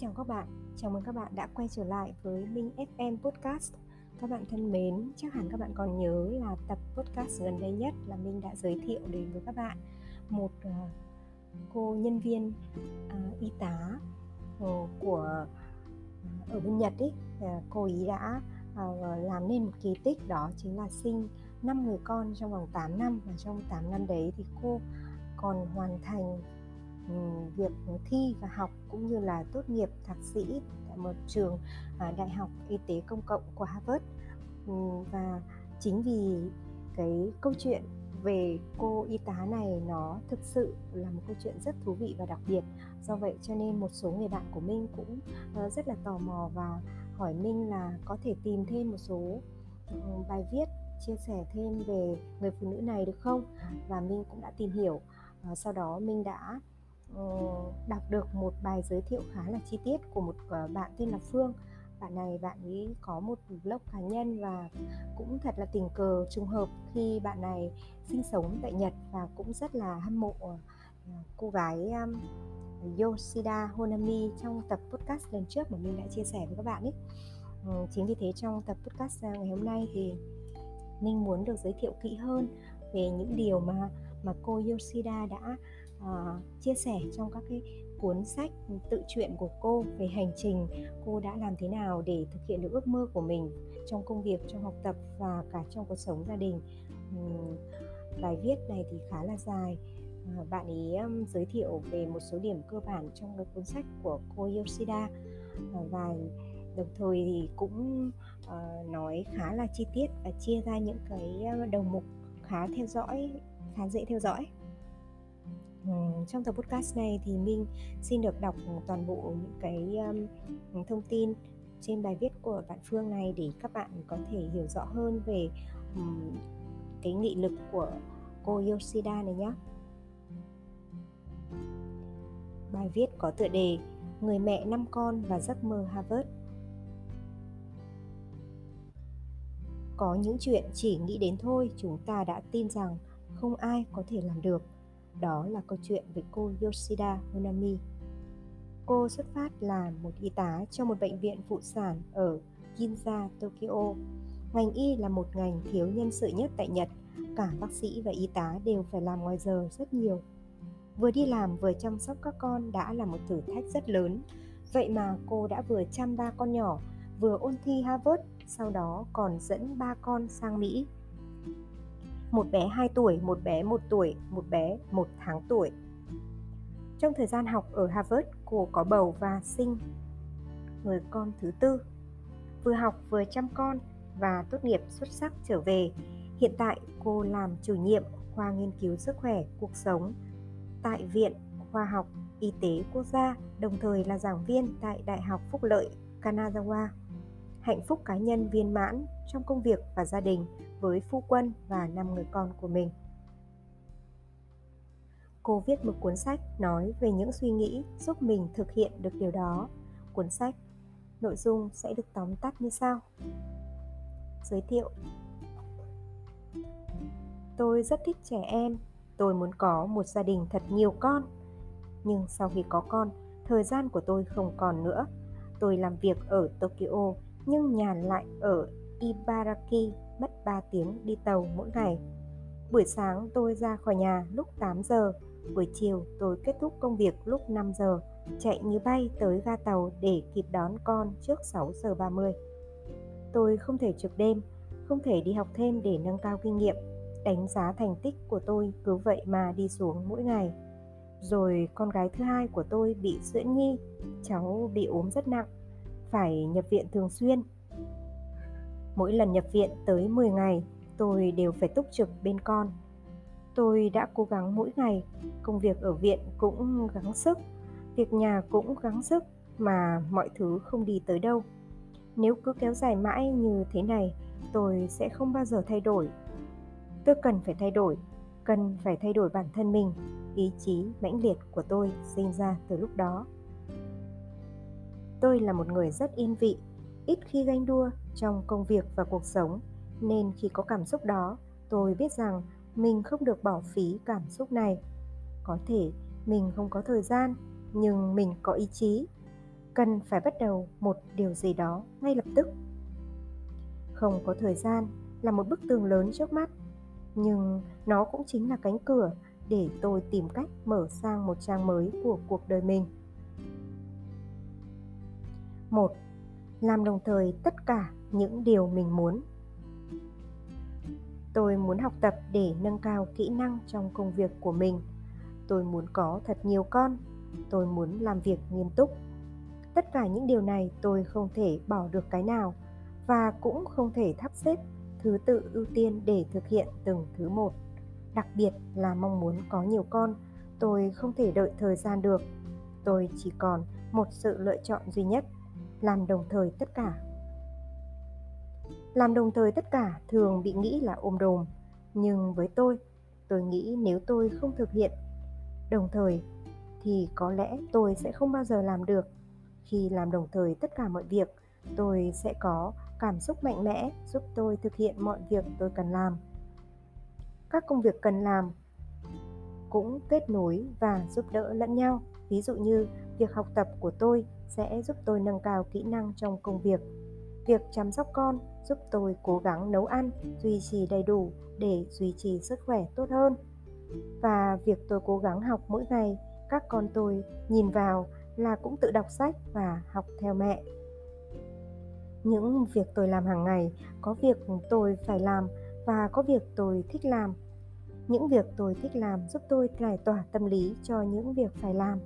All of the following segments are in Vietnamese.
chào các bạn, chào mừng các bạn đã quay trở lại với Minh FM Podcast. Các bạn thân mến, chắc hẳn các bạn còn nhớ là tập podcast gần đây nhất là Minh đã giới thiệu đến với các bạn một uh, cô nhân viên uh, y tá uh, của uh, ở bên Nhật ý, uh, cô ý đã uh, làm nên một kỳ tích đó chính là sinh 5 người con trong vòng 8 năm và trong 8 năm đấy thì cô còn hoàn thành Ừ, việc thi và học cũng như là tốt nghiệp thạc sĩ tại một trường à, đại học y tế công cộng của Harvard. Ừ, và chính vì cái câu chuyện về cô y tá này nó thực sự là một câu chuyện rất thú vị và đặc biệt. Do vậy cho nên một số người bạn của minh cũng ờ, rất là tò mò và hỏi minh là có thể tìm thêm một số ừ, bài viết chia sẻ thêm về người phụ nữ này được không? Và minh cũng đã tìm hiểu. Ờ, sau đó minh đã Ờ, đọc được một bài giới thiệu khá là chi tiết của một ờ, bạn tên là Phương. Bạn này bạn ấy có một blog cá nhân và cũng thật là tình cờ trùng hợp khi bạn này sinh sống tại Nhật và cũng rất là hâm mộ ờ, cô gái um, Yoshida Honami trong tập podcast lần trước mà mình đã chia sẻ với các bạn ấy. Ừ, chính vì thế trong tập podcast ngày hôm nay thì Ninh muốn được giới thiệu kỹ hơn về những điều mà mà cô Yoshida đã uh, chia sẻ trong các cái cuốn sách tự truyện của cô về hành trình cô đã làm thế nào để thực hiện được ước mơ của mình trong công việc trong học tập và cả trong cuộc sống gia đình. Um, bài viết này thì khá là dài. Uh, bạn ý um, giới thiệu về một số điểm cơ bản trong cái cuốn sách của cô Yoshida. Uh, và đồng thời thì cũng uh, nói khá là chi tiết và chia ra những cái đầu mục khá theo dõi khá dễ theo dõi. Ừ, trong tập podcast này thì Minh xin được đọc toàn bộ những cái um, thông tin trên bài viết của bạn Phương này để các bạn có thể hiểu rõ hơn về um, cái nghị lực của cô Yoshida này nhé. Bài viết có tựa đề Người mẹ năm con và giấc mơ Harvard. Có những chuyện chỉ nghĩ đến thôi chúng ta đã tin rằng không ai có thể làm được – đó là câu chuyện về cô Yoshida Munami. Cô xuất phát là một y tá trong một bệnh viện phụ sản ở Ginza, Tokyo. Ngành y là một ngành thiếu nhân sự nhất tại Nhật. Cả bác sĩ và y tá đều phải làm ngoài giờ rất nhiều. Vừa đi làm vừa chăm sóc các con đã là một thử thách rất lớn. Vậy mà cô đã vừa chăm ba con nhỏ, vừa ôn thi Harvard, sau đó còn dẫn ba con sang Mỹ một bé 2 tuổi, một bé 1 tuổi, một bé 1 tháng tuổi. Trong thời gian học ở Harvard, cô có bầu và sinh người con thứ tư. Vừa học vừa chăm con và tốt nghiệp xuất sắc trở về. Hiện tại cô làm chủ nhiệm khoa nghiên cứu sức khỏe cuộc sống tại Viện Khoa học Y tế Quốc gia, đồng thời là giảng viên tại Đại học Phúc lợi Kanazawa hạnh phúc cá nhân viên mãn trong công việc và gia đình với phu quân và năm người con của mình. Cô viết một cuốn sách nói về những suy nghĩ giúp mình thực hiện được điều đó. Cuốn sách nội dung sẽ được tóm tắt như sau. Giới thiệu Tôi rất thích trẻ em, tôi muốn có một gia đình thật nhiều con. Nhưng sau khi có con, thời gian của tôi không còn nữa. Tôi làm việc ở Tokyo nhưng nhà lại ở Ibaraki mất 3 tiếng đi tàu mỗi ngày. Buổi sáng tôi ra khỏi nhà lúc 8 giờ, buổi chiều tôi kết thúc công việc lúc 5 giờ, chạy như bay tới ga tàu để kịp đón con trước 6 giờ 30. Tôi không thể trực đêm, không thể đi học thêm để nâng cao kinh nghiệm, đánh giá thành tích của tôi cứ vậy mà đi xuống mỗi ngày. Rồi con gái thứ hai của tôi bị dưỡng nhi, cháu bị ốm rất nặng, phải nhập viện thường xuyên. Mỗi lần nhập viện tới 10 ngày, tôi đều phải túc trực bên con. Tôi đã cố gắng mỗi ngày, công việc ở viện cũng gắng sức, việc nhà cũng gắng sức mà mọi thứ không đi tới đâu. Nếu cứ kéo dài mãi như thế này, tôi sẽ không bao giờ thay đổi. Tôi cần phải thay đổi, cần phải thay đổi bản thân mình, ý chí mãnh liệt của tôi sinh ra từ lúc đó. Tôi là một người rất yên vị, ít khi ganh đua trong công việc và cuộc sống, nên khi có cảm xúc đó, tôi biết rằng mình không được bỏ phí cảm xúc này. Có thể mình không có thời gian, nhưng mình có ý chí. cần phải bắt đầu một điều gì đó ngay lập tức không có thời gian là một bức tường lớn trước mắt nhưng nó cũng chính là cánh cửa để tôi tìm cách mở sang một trang mới của cuộc đời mình một làm đồng thời tất cả những điều mình muốn. Tôi muốn học tập để nâng cao kỹ năng trong công việc của mình. Tôi muốn có thật nhiều con. Tôi muốn làm việc nghiêm túc. Tất cả những điều này tôi không thể bỏ được cái nào và cũng không thể thắp xếp thứ tự ưu tiên để thực hiện từng thứ một. Đặc biệt là mong muốn có nhiều con, tôi không thể đợi thời gian được. Tôi chỉ còn một sự lựa chọn duy nhất làm đồng thời tất cả. Làm đồng thời tất cả thường bị nghĩ là ôm đồm, nhưng với tôi tôi nghĩ nếu tôi không thực hiện đồng thời thì có lẽ tôi sẽ không bao giờ làm được. Khi làm đồng thời tất cả mọi việc, tôi sẽ có cảm xúc mạnh mẽ giúp tôi thực hiện mọi việc tôi cần làm. Các công việc cần làm cũng kết nối và giúp đỡ lẫn nhau. Ví dụ như việc học tập của tôi sẽ giúp tôi nâng cao kỹ năng trong công việc. Việc chăm sóc con giúp tôi cố gắng nấu ăn, duy trì đầy đủ để duy trì sức khỏe tốt hơn. Và việc tôi cố gắng học mỗi ngày, các con tôi nhìn vào là cũng tự đọc sách và học theo mẹ. Những việc tôi làm hàng ngày, có việc tôi phải làm và có việc tôi thích làm. Những việc tôi thích làm giúp tôi giải tỏa tâm lý cho những việc phải làm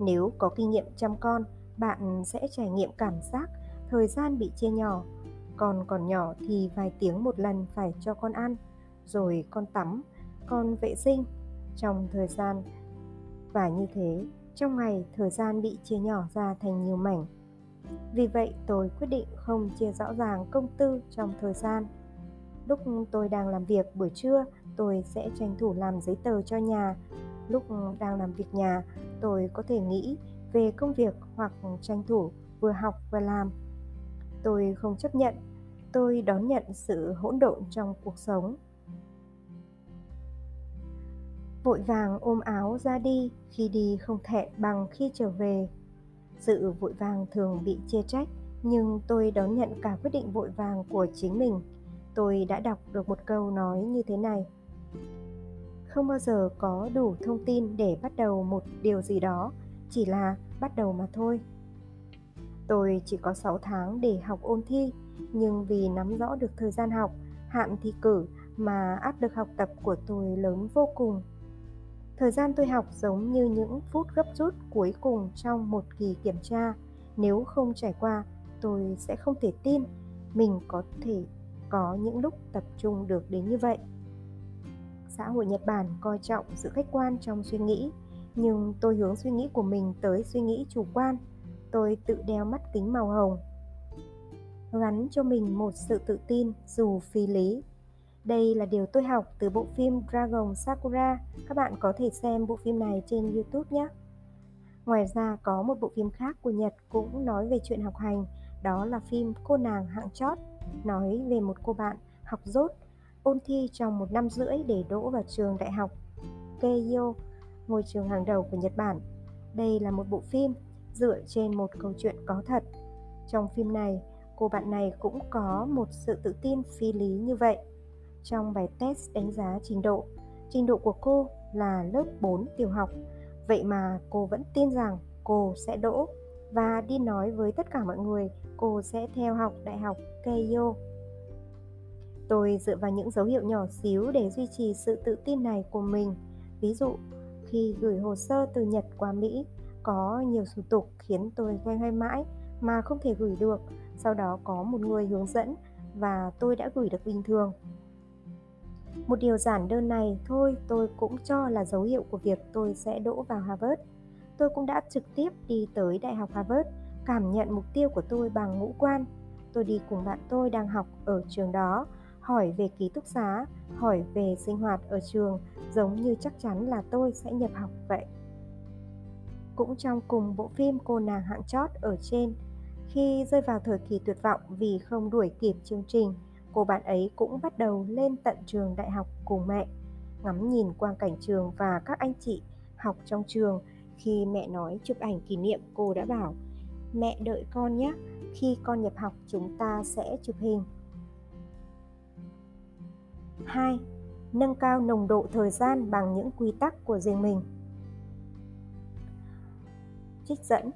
nếu có kinh nghiệm chăm con, bạn sẽ trải nghiệm cảm giác thời gian bị chia nhỏ. Con còn nhỏ thì vài tiếng một lần phải cho con ăn, rồi con tắm, con vệ sinh. Trong thời gian, và như thế, trong ngày thời gian bị chia nhỏ ra thành nhiều mảnh. Vì vậy, tôi quyết định không chia rõ ràng công tư trong thời gian. Lúc tôi đang làm việc buổi trưa, tôi sẽ tranh thủ làm giấy tờ cho nhà. Lúc đang làm việc nhà tôi có thể nghĩ về công việc hoặc tranh thủ vừa học vừa làm. Tôi không chấp nhận, tôi đón nhận sự hỗn độn trong cuộc sống. Vội vàng ôm áo ra đi khi đi không thẹn bằng khi trở về. Sự vội vàng thường bị chê trách, nhưng tôi đón nhận cả quyết định vội vàng của chính mình. Tôi đã đọc được một câu nói như thế này không bao giờ có đủ thông tin để bắt đầu một điều gì đó, chỉ là bắt đầu mà thôi. Tôi chỉ có 6 tháng để học ôn thi, nhưng vì nắm rõ được thời gian học, hạn thi cử mà áp lực học tập của tôi lớn vô cùng. Thời gian tôi học giống như những phút gấp rút cuối cùng trong một kỳ kiểm tra. Nếu không trải qua, tôi sẽ không thể tin mình có thể có những lúc tập trung được đến như vậy xã hội nhật bản coi trọng sự khách quan trong suy nghĩ. Nhưng tôi hướng suy nghĩ của mình tới suy nghĩ chủ quan. Tôi tự đeo mắt kính màu hồng. Gắn cho mình một sự tự tin dù phi lý. Đây là điều tôi học từ bộ phim Dragon Sakura. Các bạn có thể xem bộ phim này trên YouTube nhé. Ngoài ra có một bộ phim khác của Nhật cũng nói về chuyện học hành, đó là phim Cô nàng hạng chót, nói về một cô bạn học dốt, ôn thi trong một năm rưỡi để đỗ vào trường đại học Keio, ngôi trường hàng đầu của Nhật Bản. Đây là một bộ phim dựa trên một câu chuyện có thật. Trong phim này, cô bạn này cũng có một sự tự tin phi lý như vậy trong bài test đánh giá trình độ. Trình độ của cô là lớp 4 tiểu học, vậy mà cô vẫn tin rằng cô sẽ đỗ và đi nói với tất cả mọi người cô sẽ theo học đại học Keio. Tôi dựa vào những dấu hiệu nhỏ xíu để duy trì sự tự tin này của mình. Ví dụ, khi gửi hồ sơ từ Nhật qua Mỹ, có nhiều thủ tục khiến tôi loay hoay mãi mà không thể gửi được. Sau đó có một người hướng dẫn và tôi đã gửi được bình thường. Một điều giản đơn này thôi tôi cũng cho là dấu hiệu của việc tôi sẽ đỗ vào Harvard. Tôi cũng đã trực tiếp đi tới Đại học Harvard, cảm nhận mục tiêu của tôi bằng ngũ quan. Tôi đi cùng bạn tôi đang học ở trường đó, hỏi về ký túc xá, hỏi về sinh hoạt ở trường, giống như chắc chắn là tôi sẽ nhập học vậy. Cũng trong cùng bộ phim cô nàng hạng chót ở trên, khi rơi vào thời kỳ tuyệt vọng vì không đuổi kịp chương trình, cô bạn ấy cũng bắt đầu lên tận trường đại học cùng mẹ ngắm nhìn quang cảnh trường và các anh chị học trong trường Khi mẹ nói chụp ảnh kỷ niệm, cô đã bảo Mẹ đợi con nhé, khi con nhập học chúng ta sẽ chụp hình. 2. Nâng cao nồng độ thời gian bằng những quy tắc của riêng mình. Trích dẫn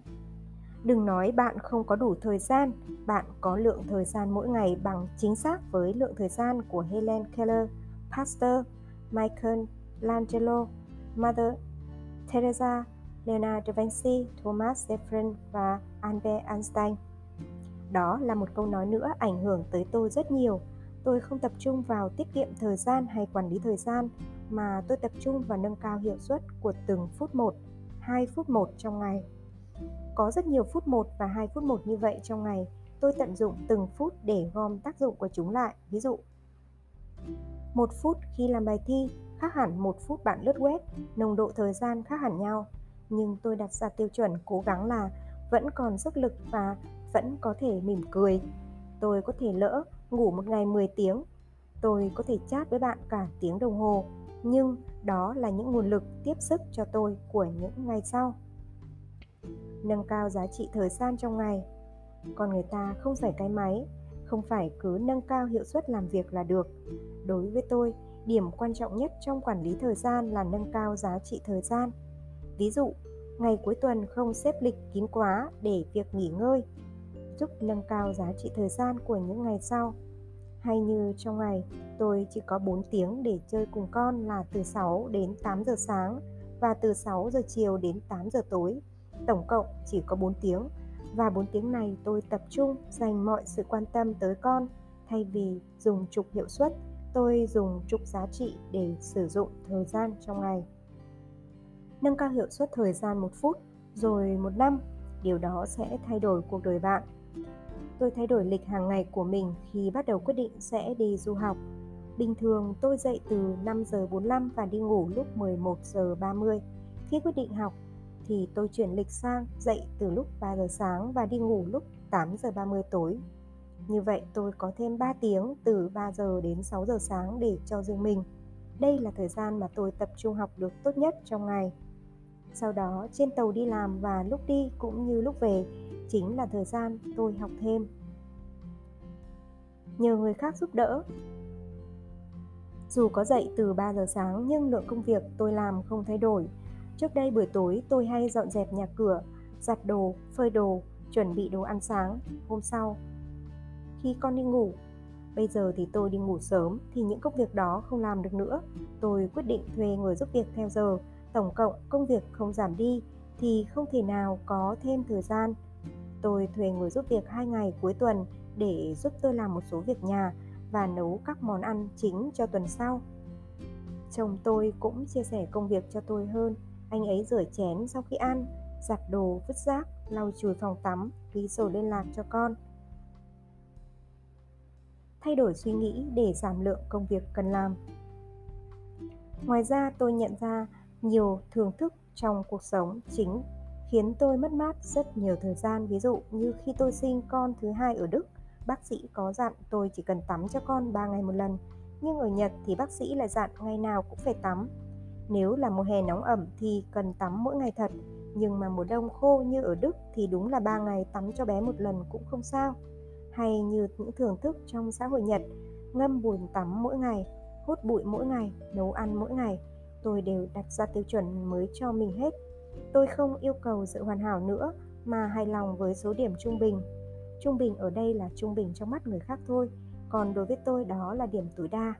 Đừng nói bạn không có đủ thời gian, bạn có lượng thời gian mỗi ngày bằng chính xác với lượng thời gian của Helen Keller, Pasteur, Michael Langelo, Mother Teresa, Leonardo da Vinci, Thomas Jefferson và Albert Einstein. Đó là một câu nói nữa ảnh hưởng tới tôi rất nhiều. Tôi không tập trung vào tiết kiệm thời gian hay quản lý thời gian, mà tôi tập trung vào nâng cao hiệu suất của từng phút một, 2 phút một trong ngày. Có rất nhiều phút 1 và 2 phút 1 như vậy trong ngày. Tôi tận dụng từng phút để gom tác dụng của chúng lại. Ví dụ, một phút khi làm bài thi khác hẳn một phút bạn lướt web, nồng độ thời gian khác hẳn nhau. Nhưng tôi đặt ra tiêu chuẩn cố gắng là vẫn còn sức lực và vẫn có thể mỉm cười. Tôi có thể lỡ ngủ một ngày 10 tiếng. Tôi có thể chat với bạn cả tiếng đồng hồ. Nhưng đó là những nguồn lực tiếp sức cho tôi của những ngày sau nâng cao giá trị thời gian trong ngày còn người ta không phải cái máy, không phải cứ nâng cao hiệu suất làm việc là được đối với tôi, điểm quan trọng nhất trong quản lý thời gian là nâng cao giá trị thời gian ví dụ, ngày cuối tuần không xếp lịch kín quá để việc nghỉ ngơi giúp nâng cao giá trị thời gian của những ngày sau. Hay như trong ngày, tôi chỉ có 4 tiếng để chơi cùng con là từ 6 đến 8 giờ sáng và từ 6 giờ chiều đến 8 giờ tối. Tổng cộng chỉ có 4 tiếng và 4 tiếng này tôi tập trung dành mọi sự quan tâm tới con. Thay vì dùng trục hiệu suất, tôi dùng trục giá trị để sử dụng thời gian trong ngày. Nâng cao hiệu suất thời gian một phút rồi một năm, điều đó sẽ thay đổi cuộc đời bạn tôi thay đổi lịch hàng ngày của mình khi bắt đầu quyết định sẽ đi du học bình thường, tôi dậy từ 5 giờ 45 và đi ngủ lúc 11 giờ 30 khi quyết định học, thì tôi chuyển lịch sang dậy từ lúc 3 giờ sáng và đi ngủ lúc 8 giờ 30 tối. Như vậy, tôi có thêm 3 tiếng từ 3 giờ đến 6 giờ sáng để cho riêng mình. Đây là thời gian mà tôi tập trung học được tốt nhất trong ngày. Sau đó, trên tàu đi làm và lúc đi cũng như lúc về chính là thời gian tôi học thêm. Nhờ người khác giúp đỡ. Dù có dậy từ 3 giờ sáng nhưng lượng công việc tôi làm không thay đổi Trước đây buổi tối tôi hay dọn dẹp nhà cửa, giặt đồ, phơi đồ, chuẩn bị đồ ăn sáng. Hôm sau, khi con đi ngủ, bây giờ thì tôi đi ngủ sớm thì những công việc đó không làm được nữa. Tôi quyết định thuê người giúp việc theo giờ, tổng cộng công việc không giảm đi thì không thể nào có thêm thời gian. Tôi thuê người giúp việc hai ngày cuối tuần để giúp tôi làm một số việc nhà và nấu các món ăn chính cho tuần sau. Chồng tôi cũng chia sẻ công việc cho tôi hơn anh ấy rửa chén sau khi ăn, giặt đồ, vứt rác, lau chùi phòng tắm, ghi sổ liên lạc cho con. Thay đổi suy nghĩ để giảm lượng công việc cần làm. Ngoài ra tôi nhận ra nhiều thưởng thức trong cuộc sống chính khiến tôi mất mát rất nhiều thời gian ví dụ như khi tôi sinh con thứ hai ở Đức bác sĩ có dặn tôi chỉ cần tắm cho con 3 ngày một lần nhưng ở Nhật thì bác sĩ lại dặn ngày nào cũng phải tắm nếu là mùa hè nóng ẩm thì cần tắm mỗi ngày thật, nhưng mà mùa đông khô như ở Đức thì đúng là 3 ngày tắm cho bé một lần cũng không sao. Hay như những thưởng thức trong xã hội Nhật, ngâm bùn tắm mỗi ngày, hút bụi mỗi ngày, nấu ăn mỗi ngày, tôi đều đặt ra tiêu chuẩn mới cho mình hết. Tôi không yêu cầu sự hoàn hảo nữa mà hài lòng với số điểm trung bình. Trung bình ở đây là trung bình trong mắt người khác thôi, còn đối với tôi đó là điểm tối đa.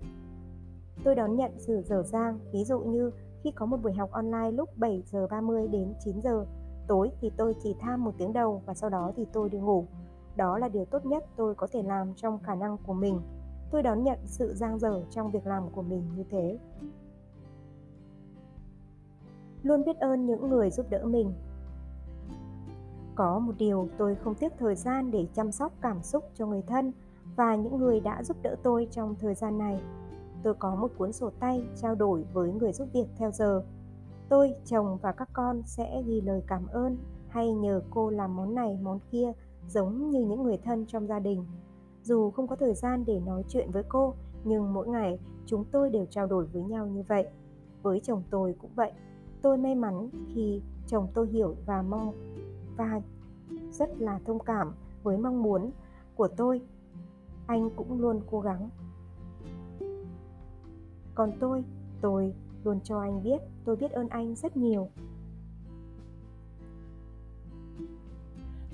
Tôi đón nhận sự dở dang, ví dụ như khi có một buổi học online lúc 7 giờ 30 đến 9 giờ tối thì tôi chỉ tham một tiếng đầu và sau đó thì tôi đi ngủ. Đó là điều tốt nhất tôi có thể làm trong khả năng của mình. Tôi đón nhận sự giang dở trong việc làm của mình như thế. Luôn biết ơn những người giúp đỡ mình. Có một điều tôi không tiếc thời gian để chăm sóc cảm xúc cho người thân và những người đã giúp đỡ tôi trong thời gian này tôi có một cuốn sổ tay trao đổi với người giúp việc theo giờ. Tôi, chồng và các con sẽ ghi lời cảm ơn hay nhờ cô làm món này món kia giống như những người thân trong gia đình. Dù không có thời gian để nói chuyện với cô, nhưng mỗi ngày chúng tôi đều trao đổi với nhau như vậy. Với chồng tôi cũng vậy. Tôi may mắn khi chồng tôi hiểu và mong và rất là thông cảm với mong muốn của tôi. Anh cũng luôn cố gắng. Còn tôi tôi luôn cho anh biết tôi biết ơn anh rất nhiều.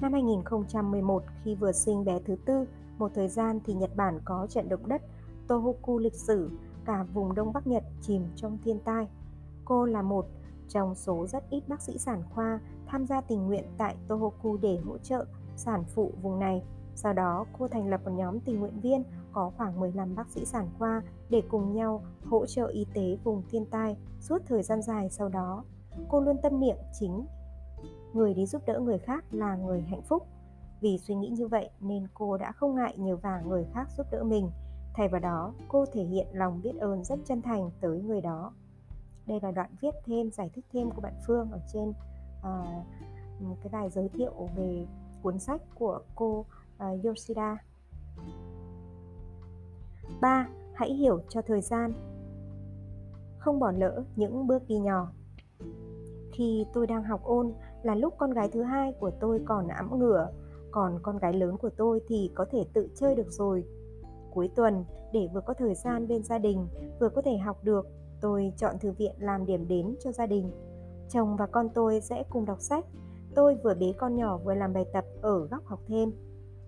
Năm 2011, khi vừa sinh bé thứ tư, một thời gian thì Nhật Bản có trận động đất Tohoku lịch sử, cả vùng Đông Bắc Nhật chìm trong thiên tai. Cô là một trong số rất ít bác sĩ sản khoa tham gia tình nguyện tại Tohoku để hỗ trợ sản phụ vùng này. Sau đó, cô thành lập một nhóm tình nguyện viên có khoảng 15 bác sĩ sản khoa để cùng nhau hỗ trợ y tế vùng thiên tai suốt thời gian dài sau đó. Cô luôn tâm niệm chính người đi giúp đỡ người khác là người hạnh phúc. Vì suy nghĩ như vậy nên cô đã không ngại nhờ vả người khác giúp đỡ mình. Thay vào đó, cô thể hiện lòng biết ơn rất chân thành tới người đó. Đây là đoạn viết thêm, giải thích thêm của bạn Phương ở trên uh, cái bài giới thiệu về cuốn sách của cô uh, Yoshida. 3. Hãy hiểu cho thời gian. Không bỏ lỡ những bước đi nhỏ. Khi tôi đang học ôn là lúc con gái thứ hai của tôi còn ẵm ngửa, còn con gái lớn của tôi thì có thể tự chơi được rồi. Cuối tuần, để vừa có thời gian bên gia đình, vừa có thể học được, tôi chọn thư viện làm điểm đến cho gia đình. Chồng và con tôi sẽ cùng đọc sách. Tôi vừa bế con nhỏ vừa làm bài tập ở góc học thêm.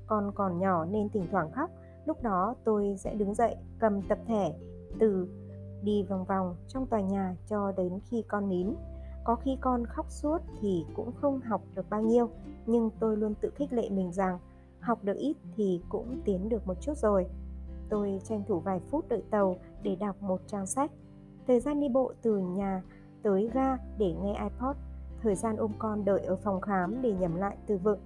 Con còn nhỏ nên thỉnh thoảng khóc, lúc đó tôi sẽ đứng dậy cầm tập thẻ từ đi vòng vòng trong tòa nhà cho đến khi con nín có khi con khóc suốt thì cũng không học được bao nhiêu, nhưng tôi luôn tự khích lệ mình rằng học được ít thì cũng tiến được một chút rồi. Tôi tranh thủ vài phút đợi tàu để đọc một trang sách. Thời gian đi bộ từ nhà tới ga để nghe iPod, thời gian ôm con đợi ở phòng khám để nhẩm lại từ vựng.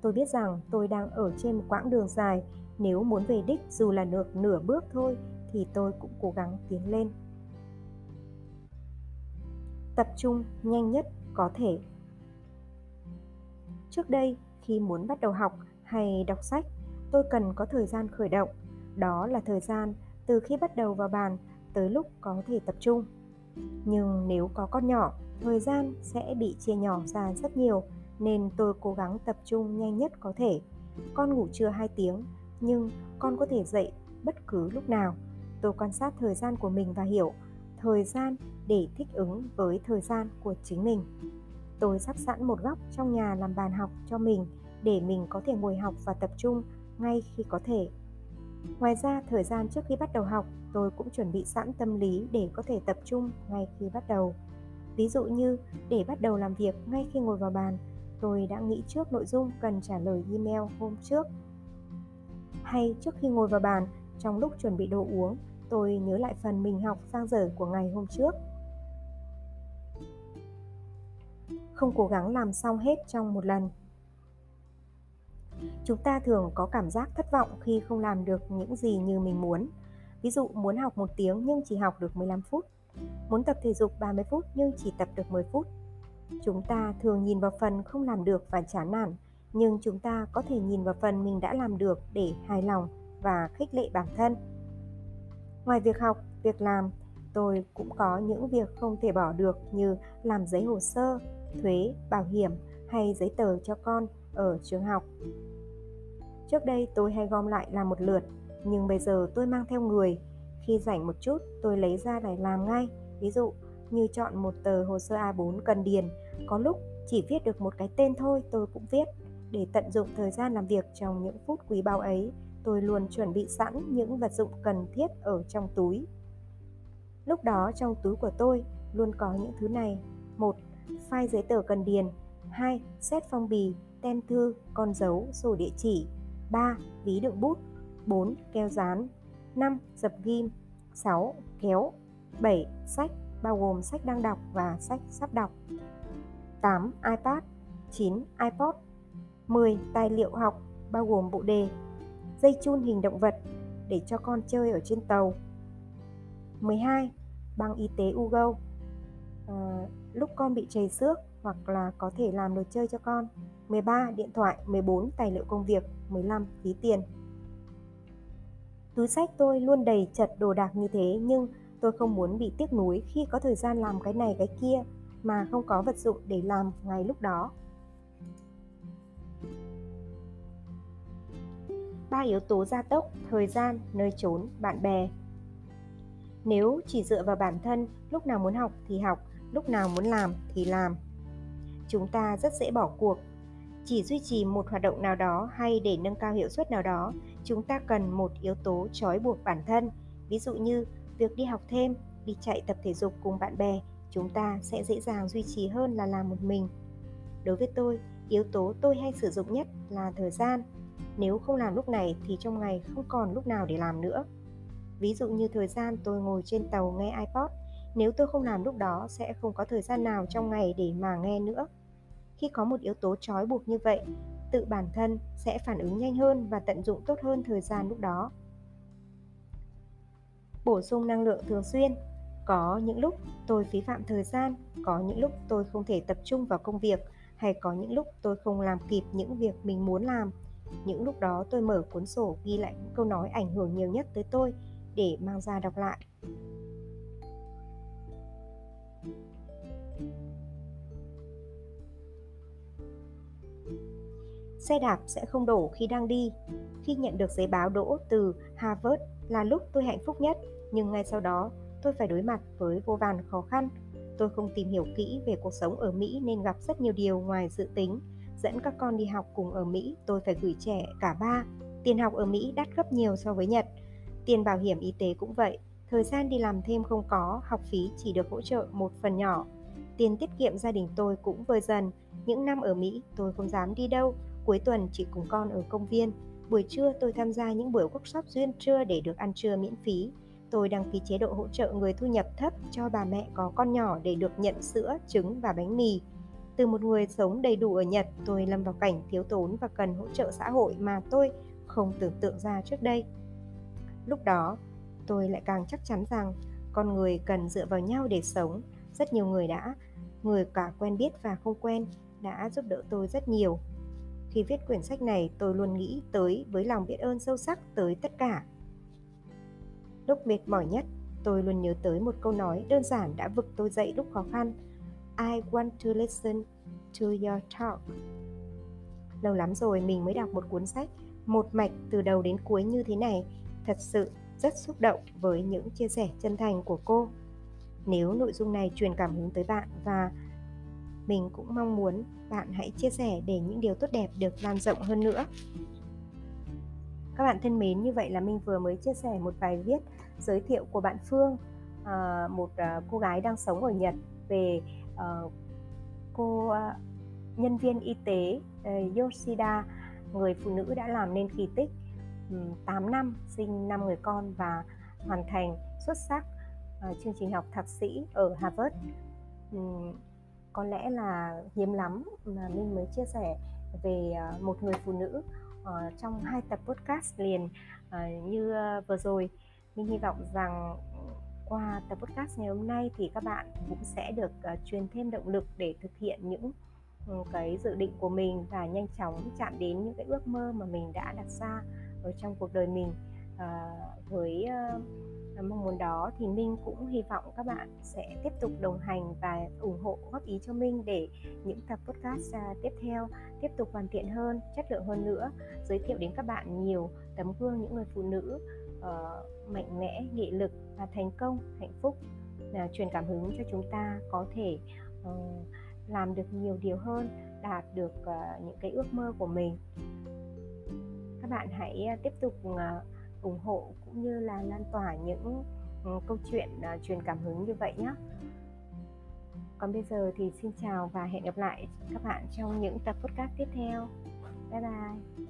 Tôi biết rằng tôi đang ở trên một quãng đường dài, nếu muốn về đích dù là được nửa bước thôi thì tôi cũng cố gắng tiến lên tập trung nhanh nhất có thể. Trước đây, khi muốn bắt đầu học hay đọc sách, tôi cần có thời gian khởi động. Đó là thời gian từ khi bắt đầu vào bàn tới lúc có thể tập trung. Nhưng nếu có con nhỏ, thời gian sẽ bị chia nhỏ ra rất nhiều nên tôi cố gắng tập trung nhanh nhất có thể. Con ngủ trưa 2 tiếng, nhưng con có thể dậy bất cứ lúc nào. Tôi quan sát thời gian của mình và hiểu thời gian để thích ứng với thời gian của chính mình. Tôi sắp sẵn một góc trong nhà làm bàn học cho mình để mình có thể ngồi học và tập trung ngay khi có thể. Ngoài ra, thời gian trước khi bắt đầu học, tôi cũng chuẩn bị sẵn tâm lý để có thể tập trung ngay khi bắt đầu. Ví dụ như để bắt đầu làm việc ngay khi ngồi vào bàn, tôi đã nghĩ trước nội dung cần trả lời email hôm trước. Hay trước khi ngồi vào bàn, trong lúc chuẩn bị đồ uống, tôi nhớ lại phần mình học sang giờ của ngày hôm trước. Không cố gắng làm xong hết trong một lần. Chúng ta thường có cảm giác thất vọng khi không làm được những gì như mình muốn. Ví dụ muốn học một tiếng nhưng chỉ học được 15 phút. Muốn tập thể dục 30 phút nhưng chỉ tập được 10 phút. Chúng ta thường nhìn vào phần không làm được và chán nản, nhưng chúng ta có thể nhìn vào phần mình đã làm được để hài lòng và khích lệ bản thân Ngoài việc học, việc làm, tôi cũng có những việc không thể bỏ được như làm giấy hồ sơ, thuế, bảo hiểm hay giấy tờ cho con ở trường học. Trước đây tôi hay gom lại làm một lượt, nhưng bây giờ tôi mang theo người. Khi rảnh một chút, tôi lấy ra để làm ngay. Ví dụ như chọn một tờ hồ sơ A4 cần điền, có lúc chỉ viết được một cái tên thôi tôi cũng viết để tận dụng thời gian làm việc trong những phút quý báu ấy tôi luôn chuẩn bị sẵn những vật dụng cần thiết ở trong túi. Lúc đó trong túi của tôi luôn có những thứ này. một File giấy tờ cần điền 2. Xét phong bì, tem thư, con dấu, sổ địa chỉ 3. Ví đựng bút 4. Keo dán 5. Dập ghim 6. Kéo 7. Sách bao gồm sách đang đọc và sách sắp đọc 8. iPad 9. iPod 10. Tài liệu học bao gồm bộ đề dây chun hình động vật để cho con chơi ở trên tàu. 12. Băng y tế Ugo à, lúc con bị chảy xước hoặc là có thể làm đồ chơi cho con. 13. Điện thoại 14. Tài liệu công việc 15. Ví tiền Túi sách tôi luôn đầy chật đồ đạc như thế nhưng tôi không muốn bị tiếc nuối khi có thời gian làm cái này cái kia. mà không có vật dụng để làm ngay lúc đó. ba yếu tố gia tốc, thời gian, nơi trốn, bạn bè. Nếu chỉ dựa vào bản thân, lúc nào muốn học thì học, lúc nào muốn làm thì làm. Chúng ta rất dễ bỏ cuộc. Chỉ duy trì một hoạt động nào đó hay để nâng cao hiệu suất nào đó, chúng ta cần một yếu tố trói buộc bản thân. Ví dụ như việc đi học thêm, đi chạy tập thể dục cùng bạn bè, chúng ta sẽ dễ dàng duy trì hơn là làm một mình. Đối với tôi, yếu tố tôi hay sử dụng nhất là thời gian nếu không làm lúc này thì trong ngày không còn lúc nào để làm nữa. Ví dụ như thời gian tôi ngồi trên tàu nghe iPod, nếu tôi không làm lúc đó sẽ không có thời gian nào trong ngày để mà nghe nữa. Khi có một yếu tố trói buộc như vậy, tự bản thân sẽ phản ứng nhanh hơn và tận dụng tốt hơn thời gian lúc đó. Bổ sung năng lượng thường xuyên có những lúc tôi phí phạm thời gian, có những lúc tôi không thể tập trung vào công việc hay có những lúc tôi không làm kịp những việc mình muốn làm những lúc đó tôi mở cuốn sổ ghi lại những câu nói ảnh hưởng nhiều nhất tới tôi để mang ra đọc lại. Xe đạp sẽ không đổ khi đang đi. Khi nhận được giấy báo đỗ từ Harvard là lúc tôi hạnh phúc nhất, nhưng ngay sau đó tôi phải đối mặt với vô vàn khó khăn. Tôi không tìm hiểu kỹ về cuộc sống ở Mỹ nên gặp rất nhiều điều ngoài dự tính dẫn các con đi học cùng ở Mỹ, tôi phải gửi trẻ cả ba. Tiền học ở Mỹ đắt gấp nhiều so với Nhật. Tiền bảo hiểm y tế cũng vậy. Thời gian đi làm thêm không có, học phí chỉ được hỗ trợ một phần nhỏ. Tiền tiết kiệm gia đình tôi cũng vơi dần. Những năm ở Mỹ, tôi không dám đi đâu. Cuối tuần chỉ cùng con ở công viên. Buổi trưa tôi tham gia những buổi workshop duyên trưa để được ăn trưa miễn phí. Tôi đăng ký chế độ hỗ trợ người thu nhập thấp cho bà mẹ có con nhỏ để được nhận sữa, trứng và bánh mì. Từ một người sống đầy đủ ở Nhật, tôi lâm vào cảnh thiếu tốn và cần hỗ trợ xã hội mà tôi không tưởng tượng ra trước đây. Lúc đó, tôi lại càng chắc chắn rằng con người cần dựa vào nhau để sống. Rất nhiều người đã, người cả quen biết và không quen, đã giúp đỡ tôi rất nhiều. Khi viết quyển sách này, tôi luôn nghĩ tới với lòng biết ơn sâu sắc tới tất cả. Lúc mệt mỏi nhất, tôi luôn nhớ tới một câu nói đơn giản đã vực tôi dậy lúc khó khăn – I want to listen to your talk. Lâu lắm rồi mình mới đọc một cuốn sách một mạch từ đầu đến cuối như thế này. Thật sự rất xúc động với những chia sẻ chân thành của cô. Nếu nội dung này truyền cảm hứng tới bạn và mình cũng mong muốn bạn hãy chia sẻ để những điều tốt đẹp được lan rộng hơn nữa. Các bạn thân mến, như vậy là mình vừa mới chia sẻ một bài viết giới thiệu của bạn Phương, ờ, một ờ, cô gái đang sống ở Nhật về ờ, cô nhân viên y tế Yoshida người phụ nữ đã làm nên kỳ tích 8 năm sinh 5 người con và hoàn thành xuất sắc chương trình học thạc sĩ ở Harvard có lẽ là hiếm lắm mà mình mới chia sẻ về uh, một người phụ nữ uh, trong hai tập podcast liền uh, như uh, vừa rồi. Mình hy vọng rằng qua tập podcast ngày hôm nay thì các bạn cũng sẽ được truyền thêm động lực để thực hiện những um, cái dự định của mình và nhanh chóng chạm đến những cái ước mơ mà mình đã đặt ra ở trong cuộc đời mình. Với mong muốn đó thì Minh cũng hy vọng các bạn sẽ tiếp tục đồng hành và ủng hộ góp ý cho Minh để những tập podcast à, tiếp theo tiếp tục hoàn thiện hơn, chất lượng hơn nữa, giới thiệu đến các bạn nhiều tấm gương những người phụ nữ uh, mạnh mẽ nghị lực và thành công hạnh phúc là truyền cảm hứng cho chúng ta có thể uh, làm được nhiều điều hơn đạt được uh, những cái ước mơ của mình. Các bạn hãy à, tiếp tục uh, ủng hộ cũng như là lan tỏa những ờ, câu chuyện uh, truyền cảm hứng như vậy nhé còn bây giờ thì xin chào và hẹn gặp lại các bạn trong những tập podcast tiếp theo. Bye bye.